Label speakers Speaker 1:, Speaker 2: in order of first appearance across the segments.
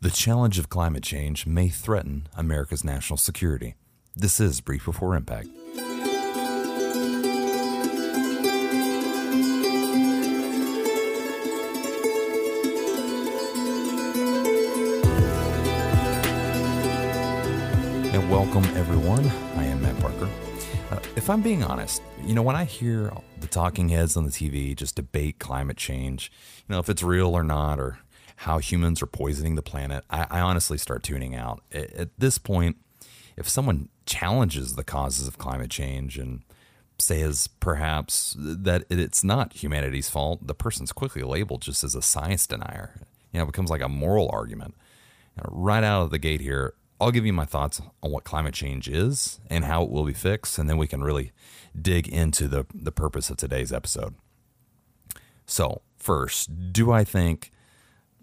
Speaker 1: The challenge of climate change may threaten America's national security. This is Brief Before Impact. And welcome, everyone. I am Matt Parker. Uh, if I'm being honest, you know, when I hear the talking heads on the TV just debate climate change, you know, if it's real or not, or how humans are poisoning the planet, I, I honestly start tuning out. At, at this point, if someone challenges the causes of climate change and says perhaps that it's not humanity's fault, the person's quickly labeled just as a science denier. You know, it becomes like a moral argument. Know, right out of the gate here, I'll give you my thoughts on what climate change is and how it will be fixed, and then we can really dig into the, the purpose of today's episode. So, first, do I think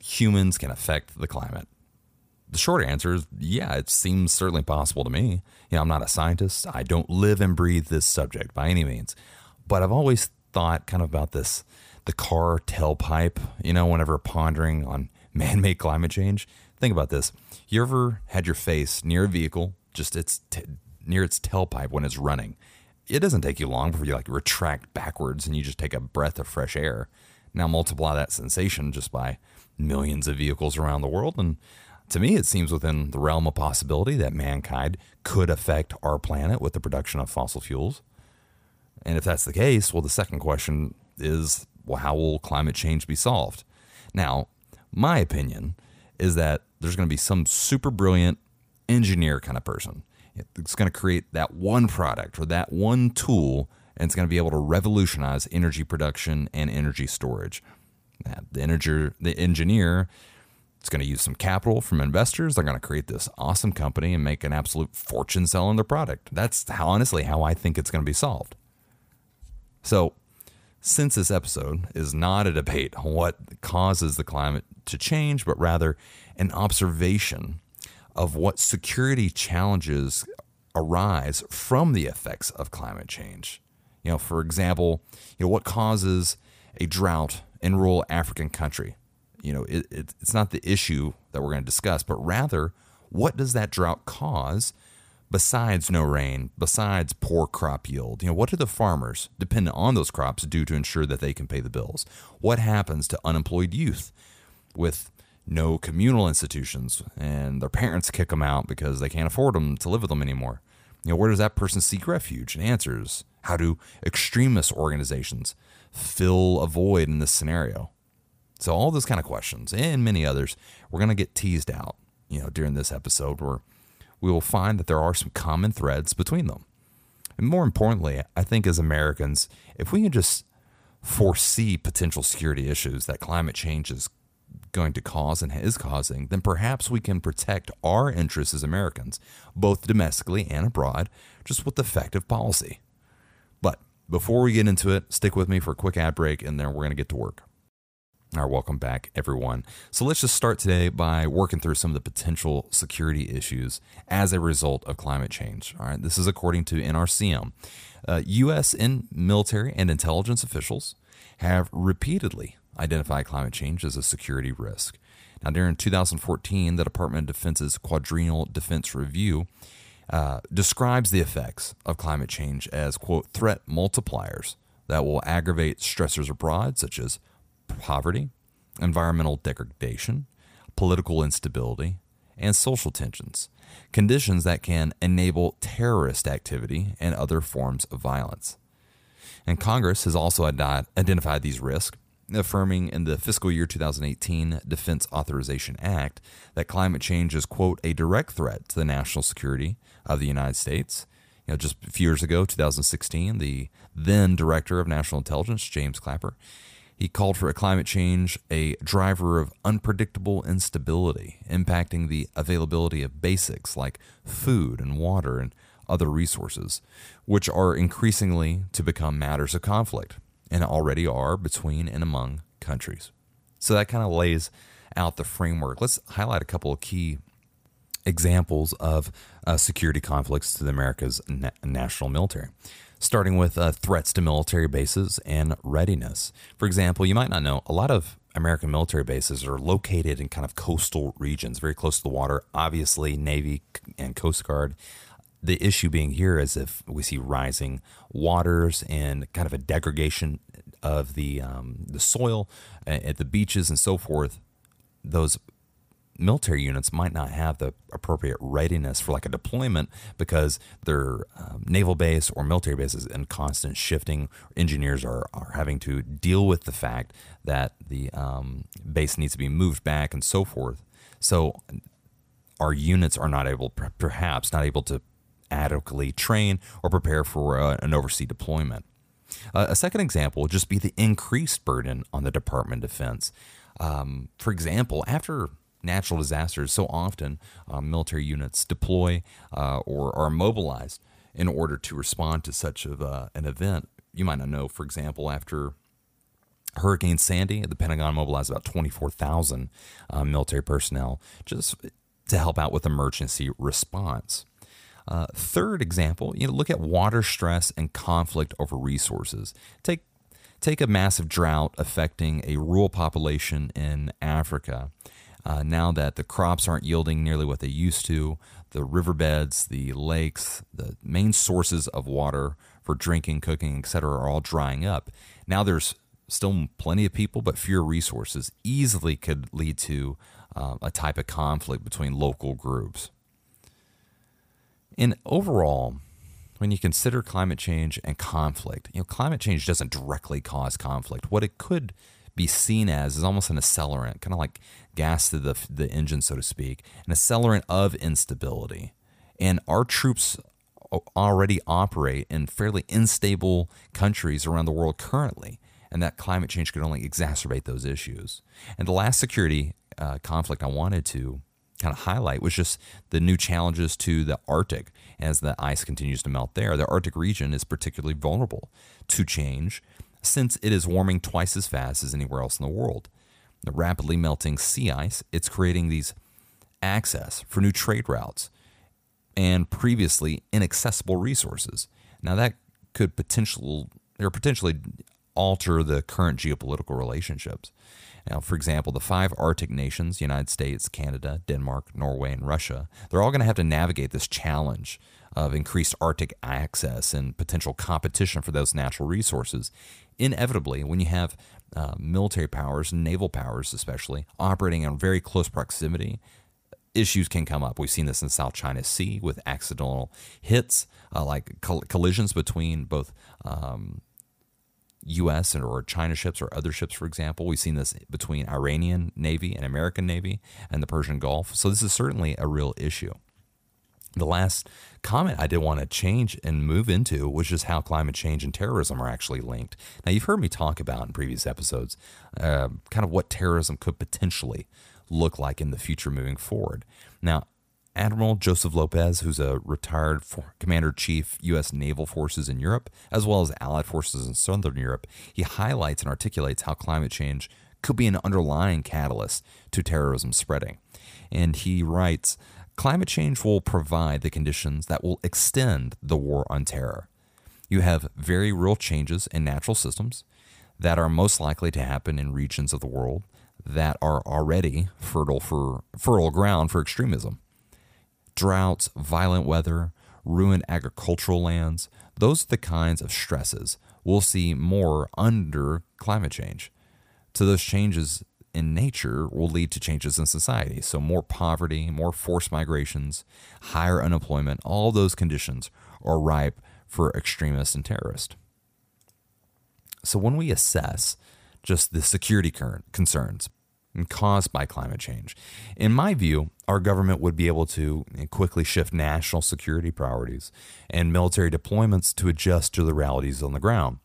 Speaker 1: humans can affect the climate? The short answer is yeah, it seems certainly possible to me. You know, I'm not a scientist. I don't live and breathe this subject by any means. But I've always thought kind of about this the car tailpipe, you know, whenever pondering on man made climate change. Think about this. You ever had your face near a vehicle, just its t- near its tailpipe when it's running? It doesn't take you long before you like retract backwards and you just take a breath of fresh air. Now multiply that sensation just by millions of vehicles around the world. And to me, it seems within the realm of possibility that mankind could affect our planet with the production of fossil fuels. And if that's the case, well, the second question is well, how will climate change be solved? Now, my opinion is that there's going to be some super brilliant engineer kind of person. It's going to create that one product or that one tool, and it's going to be able to revolutionize energy production and energy storage. The, energy, the engineer is going to use some capital from investors. They're going to create this awesome company and make an absolute fortune selling their product. That's how, honestly how I think it's going to be solved. So, since this episode is not a debate on what causes the climate to change, but rather an observation of what security challenges arise from the effects of climate change. You know, for example, you know what causes a drought in rural African country. You know, it, it, it's not the issue that we're going to discuss, but rather what does that drought cause besides no rain, besides poor crop yield? You know, what do the farmers dependent on those crops do to ensure that they can pay the bills? What happens to unemployed youth with no communal institutions and their parents kick them out because they can't afford them to live with them anymore? You know, where does that person seek refuge and answers? How do extremist organizations fill a void in this scenario? So all those kind of questions and many others, we're going to get teased out, you know, during this episode where we will find that there are some common threads between them. And more importantly, I think as Americans, if we can just foresee potential security issues that climate change is going to cause and is causing, then perhaps we can protect our interests as Americans, both domestically and abroad, just with effective policy. Before we get into it, stick with me for a quick ad break and then we're going to get to work. All right, welcome back, everyone. So let's just start today by working through some of the potential security issues as a result of climate change. All right, this is according to NRCM. Uh, U.S. in military and intelligence officials have repeatedly identified climate change as a security risk. Now, during 2014, the Department of Defense's Quadrennial Defense Review uh, describes the effects of climate change as, quote, threat multipliers that will aggravate stressors abroad, such as poverty, environmental degradation, political instability, and social tensions, conditions that can enable terrorist activity and other forms of violence. And Congress has also identified these risks, affirming in the fiscal year 2018 Defense Authorization Act that climate change is, quote, a direct threat to the national security of the United States. You know, just a few years ago, 2016, the then Director of National Intelligence, James Clapper, he called for a climate change a driver of unpredictable instability, impacting the availability of basics like food and water and other resources, which are increasingly to become matters of conflict and already are between and among countries. So that kind of lays out the framework. Let's highlight a couple of key examples of uh, security conflicts to the America's na- national military starting with uh, threats to military bases and readiness. For example, you might not know a lot of American military bases are located in kind of coastal regions, very close to the water. Obviously, Navy and Coast Guard. The issue being here is if we see rising waters and kind of a degradation of the um, the soil at the beaches and so forth, those military units might not have the appropriate readiness for like a deployment because their um, naval base or military base is in constant shifting. Engineers are, are having to deal with the fact that the um, base needs to be moved back and so forth. So our units are not able, perhaps not able to adequately train or prepare for uh, an overseas deployment. Uh, a second example would just be the increased burden on the Department of Defense. Um, for example, after natural disasters, so often uh, military units deploy uh, or are mobilized in order to respond to such of uh, an event. You might not know, for example, after Hurricane Sandy, the Pentagon mobilized about 24,000 uh, military personnel just to help out with emergency response. Uh, third example, you know, look at water stress and conflict over resources. Take take a massive drought affecting a rural population in Africa uh, now that the crops aren't yielding nearly what they used to, the riverbeds, the lakes, the main sources of water for drinking, cooking, etc., are all drying up. Now there's still plenty of people, but fewer resources. Easily could lead to uh, a type of conflict between local groups. And overall, when you consider climate change and conflict, you know, climate change doesn't directly cause conflict. What it could be seen as is almost an accelerant, kind of like gas to the, the engine, so to speak, an accelerant of instability. And our troops already operate in fairly unstable countries around the world currently, and that climate change could only exacerbate those issues. And the last security uh, conflict I wanted to kind of highlight was just the new challenges to the Arctic as the ice continues to melt there. The Arctic region is particularly vulnerable to change since it is warming twice as fast as anywhere else in the world. The rapidly melting sea ice, it's creating these access for new trade routes and previously inaccessible resources. Now that could potentially or potentially alter the current geopolitical relationships. Now, for example, the five Arctic nations, United States, Canada, Denmark, Norway, and Russia, they're all going to have to navigate this challenge of increased Arctic access and potential competition for those natural resources inevitably, when you have uh, military powers, naval powers especially, operating in very close proximity, issues can come up. We've seen this in South China Sea with accidental hits, uh, like coll- collisions between both um, U.S. or China ships or other ships, for example. We've seen this between Iranian Navy and American Navy and the Persian Gulf. So this is certainly a real issue. The last comment I did want to change and move into was just how climate change and terrorism are actually linked. Now, you've heard me talk about in previous episodes uh, kind of what terrorism could potentially look like in the future moving forward. Now, Admiral Joseph Lopez, who's a retired Commander Chief U.S. Naval Forces in Europe, as well as Allied forces in Southern Europe, he highlights and articulates how climate change could be an underlying catalyst to terrorism spreading. And he writes, Climate change will provide the conditions that will extend the war on terror. You have very real changes in natural systems that are most likely to happen in regions of the world that are already fertile for fertile ground for extremism. Droughts, violent weather, ruined agricultural lands, those are the kinds of stresses we'll see more under climate change. To those changes in nature will lead to changes in society. So, more poverty, more forced migrations, higher unemployment, all those conditions are ripe for extremists and terrorists. So, when we assess just the security concerns caused by climate change, in my view, our government would be able to quickly shift national security priorities and military deployments to adjust to the realities on the ground.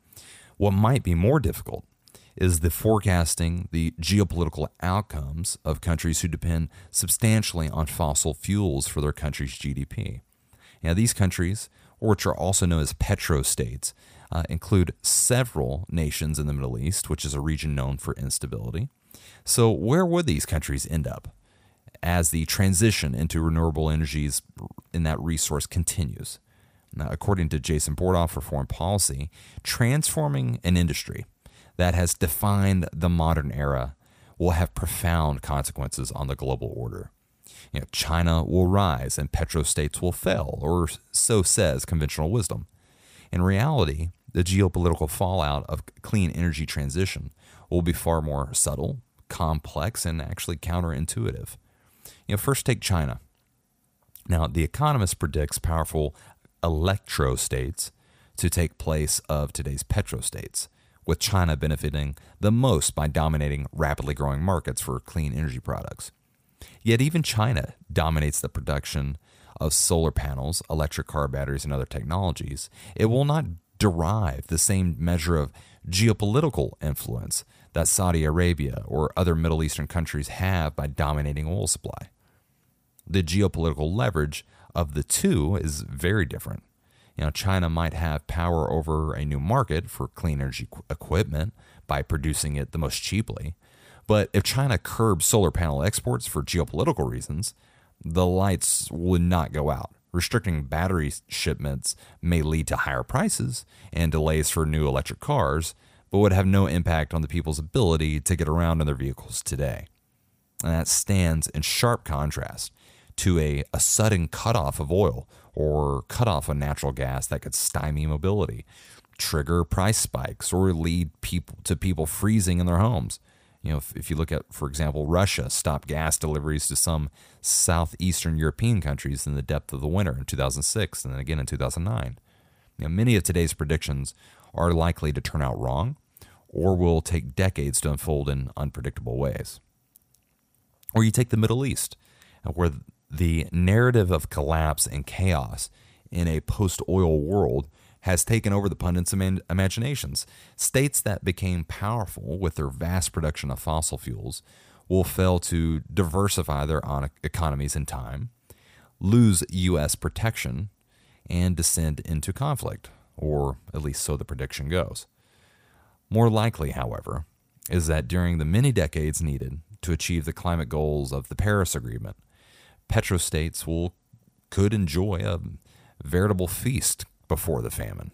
Speaker 1: What might be more difficult is the forecasting the geopolitical outcomes of countries who depend substantially on fossil fuels for their country's GDP. Now, these countries, which are also known as petrostates, uh, include several nations in the Middle East, which is a region known for instability. So, where would these countries end up as the transition into renewable energies in that resource continues? Now, according to Jason Bordoff for Foreign Policy, transforming an industry that has defined the modern era will have profound consequences on the global order. You know, China will rise and petrostates will fail, or so says conventional wisdom. In reality, the geopolitical fallout of clean energy transition will be far more subtle, complex, and actually counterintuitive. You know, first take China. Now, The Economist predicts powerful electrostates to take place of today's petrostates, with China benefiting the most by dominating rapidly growing markets for clean energy products. Yet, even China dominates the production of solar panels, electric car batteries, and other technologies. It will not derive the same measure of geopolitical influence that Saudi Arabia or other Middle Eastern countries have by dominating oil supply. The geopolitical leverage of the two is very different. You know, China might have power over a new market for clean energy equipment by producing it the most cheaply. But if China curbs solar panel exports for geopolitical reasons, the lights would not go out. Restricting battery shipments may lead to higher prices and delays for new electric cars, but would have no impact on the people's ability to get around in their vehicles today. And that stands in sharp contrast to a, a sudden cutoff of oil or cutoff of natural gas that could stymie mobility, trigger price spikes, or lead people to people freezing in their homes. You know, if, if you look at, for example, Russia stopped gas deliveries to some southeastern European countries in the depth of the winter in 2006 and then again in 2009. You know, many of today's predictions are likely to turn out wrong or will take decades to unfold in unpredictable ways. Or you take the Middle East, where the narrative of collapse and chaos in a post oil world has taken over the pundits' imaginations. States that became powerful with their vast production of fossil fuels will fail to diversify their economies in time, lose U.S. protection, and descend into conflict, or at least so the prediction goes. More likely, however, is that during the many decades needed to achieve the climate goals of the Paris Agreement, petrostates will could enjoy a veritable feast before the famine.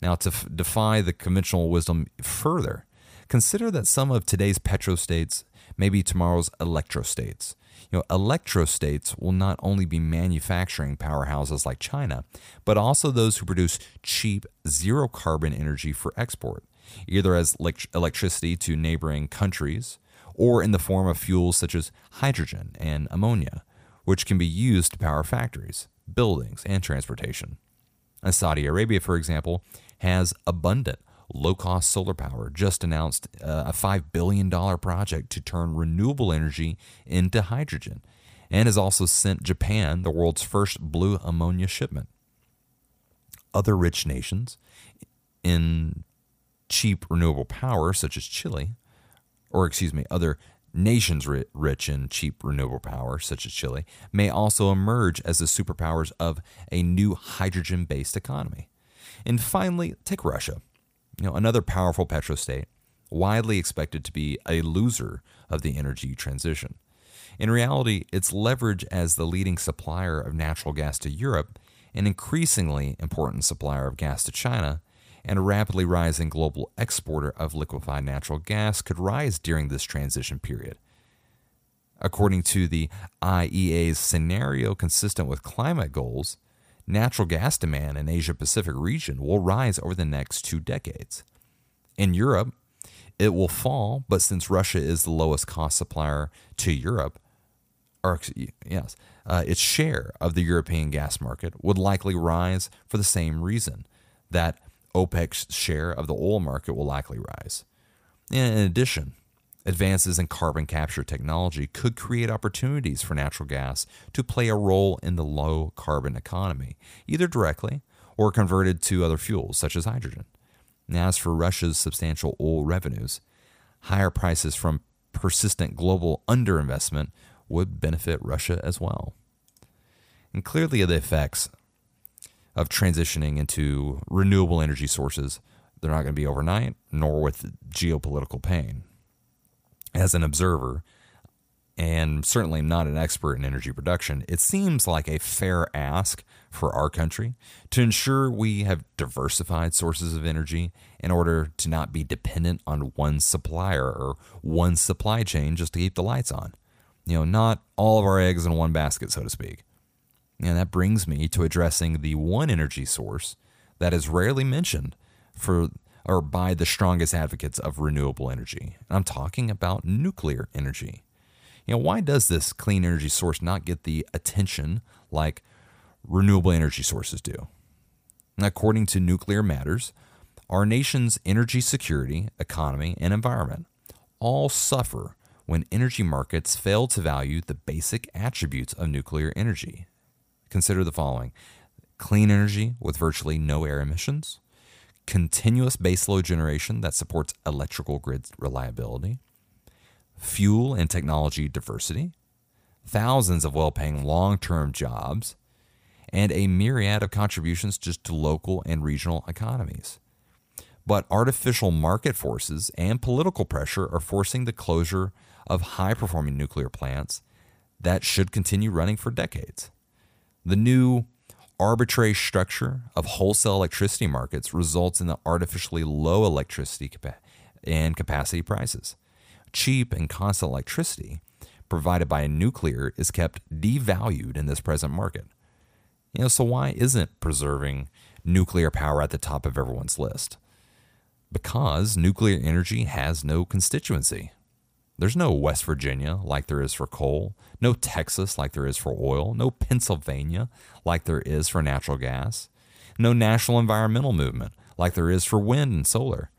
Speaker 1: Now, to f- defy the conventional wisdom further, consider that some of today's petrostates may be tomorrow's electrostates. You know, electrostates will not only be manufacturing powerhouses like China, but also those who produce cheap, zero carbon energy for export, either as electricity to neighboring countries or in the form of fuels such as hydrogen and ammonia, which can be used to power factories, buildings, and transportation. And Saudi Arabia, for example, has abundant low cost solar power, just announced uh, a $5 billion project to turn renewable energy into hydrogen, and has also sent Japan the world's first blue ammonia shipment. Other rich nations in cheap renewable power, such as Chile, or excuse me, other nations rich in cheap renewable power, such as Chile, may also emerge as the superpowers of a new hydrogen based economy. And finally, take Russia, you know, another powerful petrostate, widely expected to be a loser of the energy transition. In reality, its leverage as the leading supplier of natural gas to Europe, an increasingly important supplier of gas to China, and a rapidly rising global exporter of liquefied natural gas could rise during this transition period. According to the IEA's scenario consistent with climate goals, natural gas demand in Asia Pacific region will rise over the next 2 decades. In Europe, it will fall, but since Russia is the lowest cost supplier to Europe, or yes, uh, its share of the European gas market would likely rise for the same reason that OPEC's share of the oil market will likely rise. In addition, advances in carbon capture technology could create opportunities for natural gas to play a role in the low carbon economy, either directly or converted to other fuels such as hydrogen. as for Russia's substantial oil revenues, higher prices from persistent global underinvestment would benefit Russia as well. And clearly, the effects of transitioning into renewable energy sources. They're not going to be overnight, nor with geopolitical pain. As an observer, and certainly not an expert in energy production, it seems like a fair ask for our country to ensure we have diversified sources of energy in order to not be dependent on one supplier or one supply chain just to keep the lights on. You know, not all of our eggs in one basket, so to speak. And that brings me to addressing the one energy source that is rarely mentioned for or by the strongest advocates of renewable energy. And I'm talking about nuclear energy. You know, why does this clean energy source not get the attention like renewable energy sources do? According to Nuclear Matters, our nation's energy security, economy, and environment all suffer when energy markets fail to value the basic attributes of nuclear energy. Consider the following. Clean energy with virtually no air emissions, continuous baseload generation that supports electrical grid reliability, fuel and technology diversity, thousands of well paying long term jobs, and a myriad of contributions just to local and regional economies. But artificial market forces and political pressure are forcing the closure of high performing nuclear plants that should continue running for decades. The new arbitrary structure of wholesale electricity markets results in the artificially low electricity and capacity prices. Cheap and constant electricity provided by nuclear is kept devalued in this present market. You know, so why isn't preserving nuclear power at the top of everyone's list? Because nuclear energy has no constituency. There's no West Virginia like there is for coal, no Texas like there is for oil, no Pennsylvania like there is for natural gas, no national environmental movement like there is for wind and solar.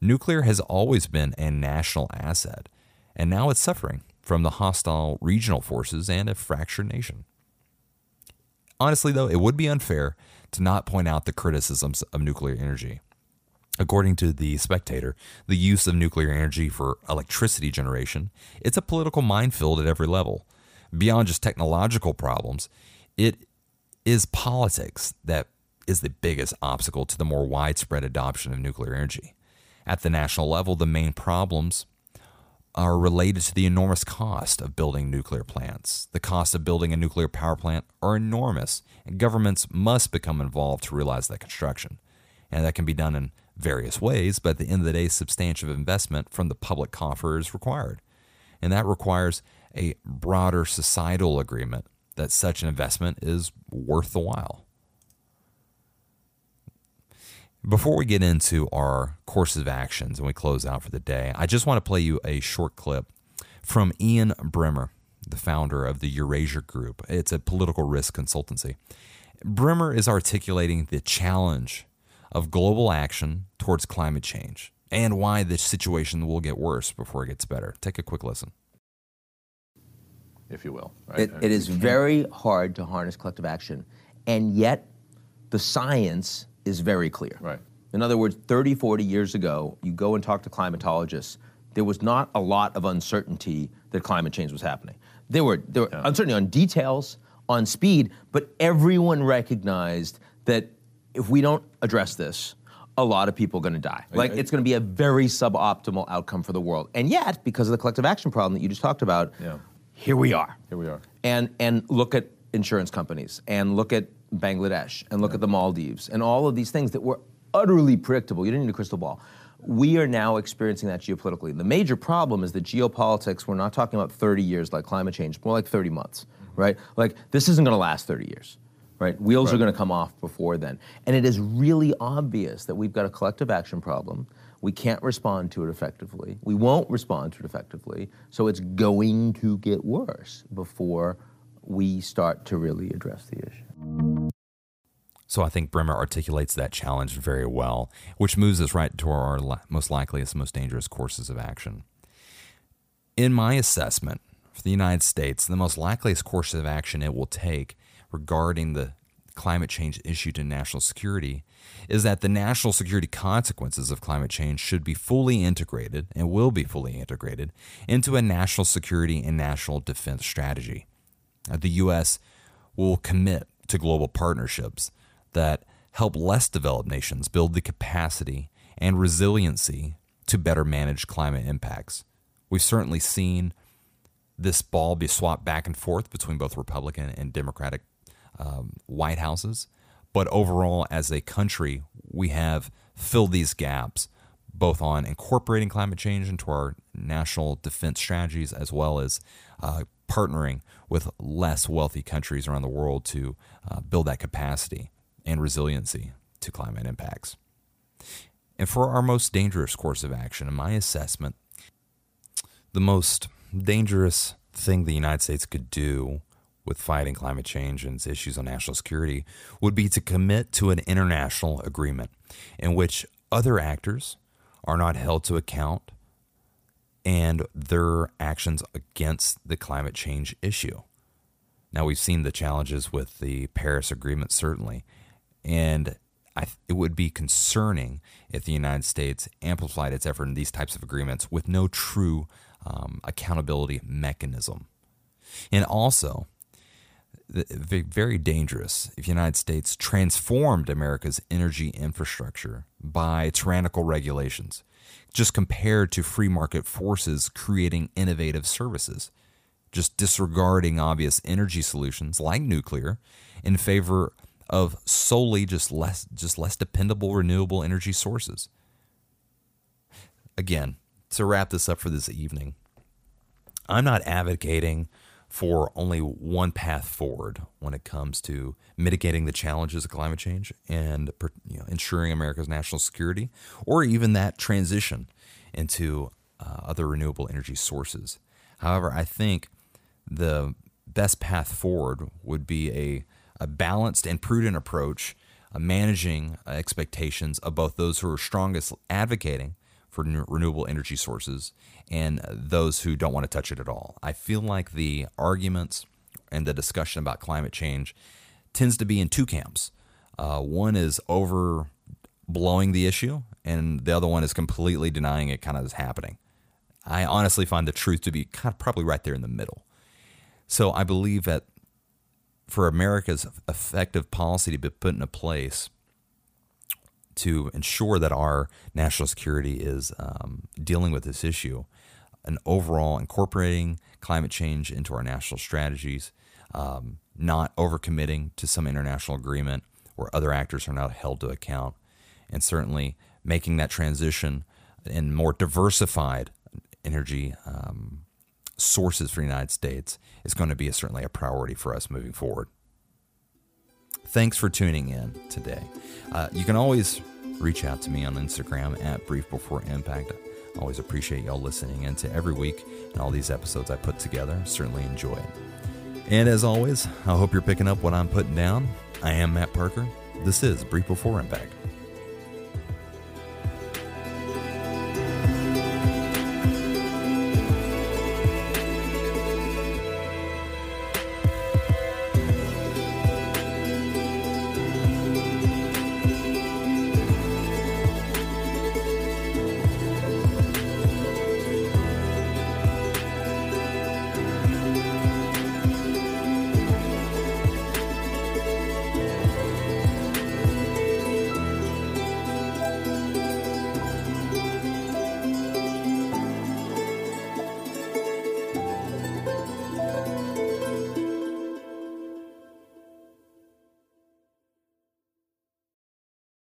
Speaker 1: Nuclear has always been a national asset, and now it's suffering from the hostile regional forces and a fractured nation. Honestly, though, it would be unfair to not point out the criticisms of nuclear energy. According to the Spectator, the use of nuclear energy for electricity generation, it's a political minefield at every level. Beyond just technological problems, it is politics that is the biggest obstacle to the more widespread adoption of nuclear energy. At the national level, the main problems are related to the enormous cost of building nuclear plants. The cost of building a nuclear power plant are enormous, and governments must become involved to realize that construction. And that can be done in various ways, but at the end of the day, substantive investment from the public coffer is required. And that requires a broader societal agreement that such an investment is worth the while. Before we get into our courses of actions and we close out for the day, I just want to play you a short clip from Ian Bremmer, the founder of the Eurasia Group. It's a political risk consultancy. Bremmer is articulating the challenge of global action towards climate change and why the situation will get worse before it gets better. Take a quick listen.
Speaker 2: If you will.
Speaker 3: Right? It, it is very hard to harness collective action, and yet the science is very clear.
Speaker 2: Right.
Speaker 3: In other words, 30, 40 years ago, you go and talk to climatologists, there was not a lot of uncertainty that climate change was happening. There were, there were yeah. uncertainty on details, on speed, but everyone recognized that if we don't address this, a lot of people are going to die. Like it's going to be a very suboptimal outcome for the world. And yet, because of the collective action problem that you just talked about,
Speaker 2: yeah.
Speaker 3: here we are.
Speaker 2: Here we are.
Speaker 3: And and look at insurance companies and look at Bangladesh and look yeah. at the Maldives and all of these things that were utterly predictable. You didn't need a crystal ball. We are now experiencing that geopolitically. The major problem is that geopolitics, we're not talking about 30 years like climate change, more like 30 months, mm-hmm. right? Like this isn't going to last 30 years right? Wheels right. are going to come off before then. And it is really obvious that we've got a collective action problem. We can't respond to it effectively. We won't respond to it effectively. So it's going to get worse before we start to really address the issue.
Speaker 1: So I think Bremmer articulates that challenge very well, which moves us right to our most likeliest, most dangerous courses of action. In my assessment, for the United States, the most likeliest course of action it will take regarding the climate change issue to national security is that the national security consequences of climate change should be fully integrated and will be fully integrated into a national security and national defense strategy. Uh, the U.S. will commit to global partnerships that help less developed nations build the capacity and resiliency to better manage climate impacts. We've certainly seen this ball be swapped back and forth between both Republican and Democratic um, White Houses. But overall, as a country, we have filled these gaps both on incorporating climate change into our national defense strategies as well as uh, partnering with less wealthy countries around the world to uh, build that capacity and resiliency to climate impacts. And for our most dangerous course of action, in my assessment, the most dangerous thing the United States could do with fighting climate change and its issues on national security would be to commit to an international agreement in which other actors are not held to account and their actions against the climate change issue. Now, we've seen the challenges with the Paris Agreement, certainly, and I, it would be concerning if the United States amplified its effort in these types of agreements with no true um, accountability mechanism. And also, very dangerous if the United States transformed America's energy infrastructure by tyrannical regulations, just compared to free market forces creating innovative services, just disregarding obvious energy solutions like nuclear in favor of solely just less just less dependable renewable energy sources. Again, to wrap this up for this evening, I'm not advocating for only one path forward when it comes to mitigating the challenges of climate change and you know, ensuring America's national security, or even that transition into uh, other renewable energy sources. However, I think the best path forward would be a, a balanced and prudent approach, uh, managing expectations of both those who are strongest advocating for renewable energy sources and those who don't want to touch it at all. I feel like the arguments and the discussion about climate change tends to be in two camps. Uh, one is over blowing the issue, and the other one is completely denying it kind of is happening. I honestly find the truth to be kind of probably right there in the middle. So I believe that for America's effective policy to be put into place, to ensure that our national security is um, dealing with this issue and overall incorporating climate change into our national strategies, um, not overcommitting to some international agreement where other actors are not held to account, and certainly making that transition in more diversified energy um, sources for the United States is going to be a, certainly a priority for us moving forward. Thanks for tuning in today. Uh, you can always reach out to me on Instagram at Brief Before Impact. I always appreciate y'all listening into every week and all these episodes I put together. Certainly enjoy it. And as always, I hope you're picking up what I'm putting down. I am Matt Parker. This is Brief Before Impact.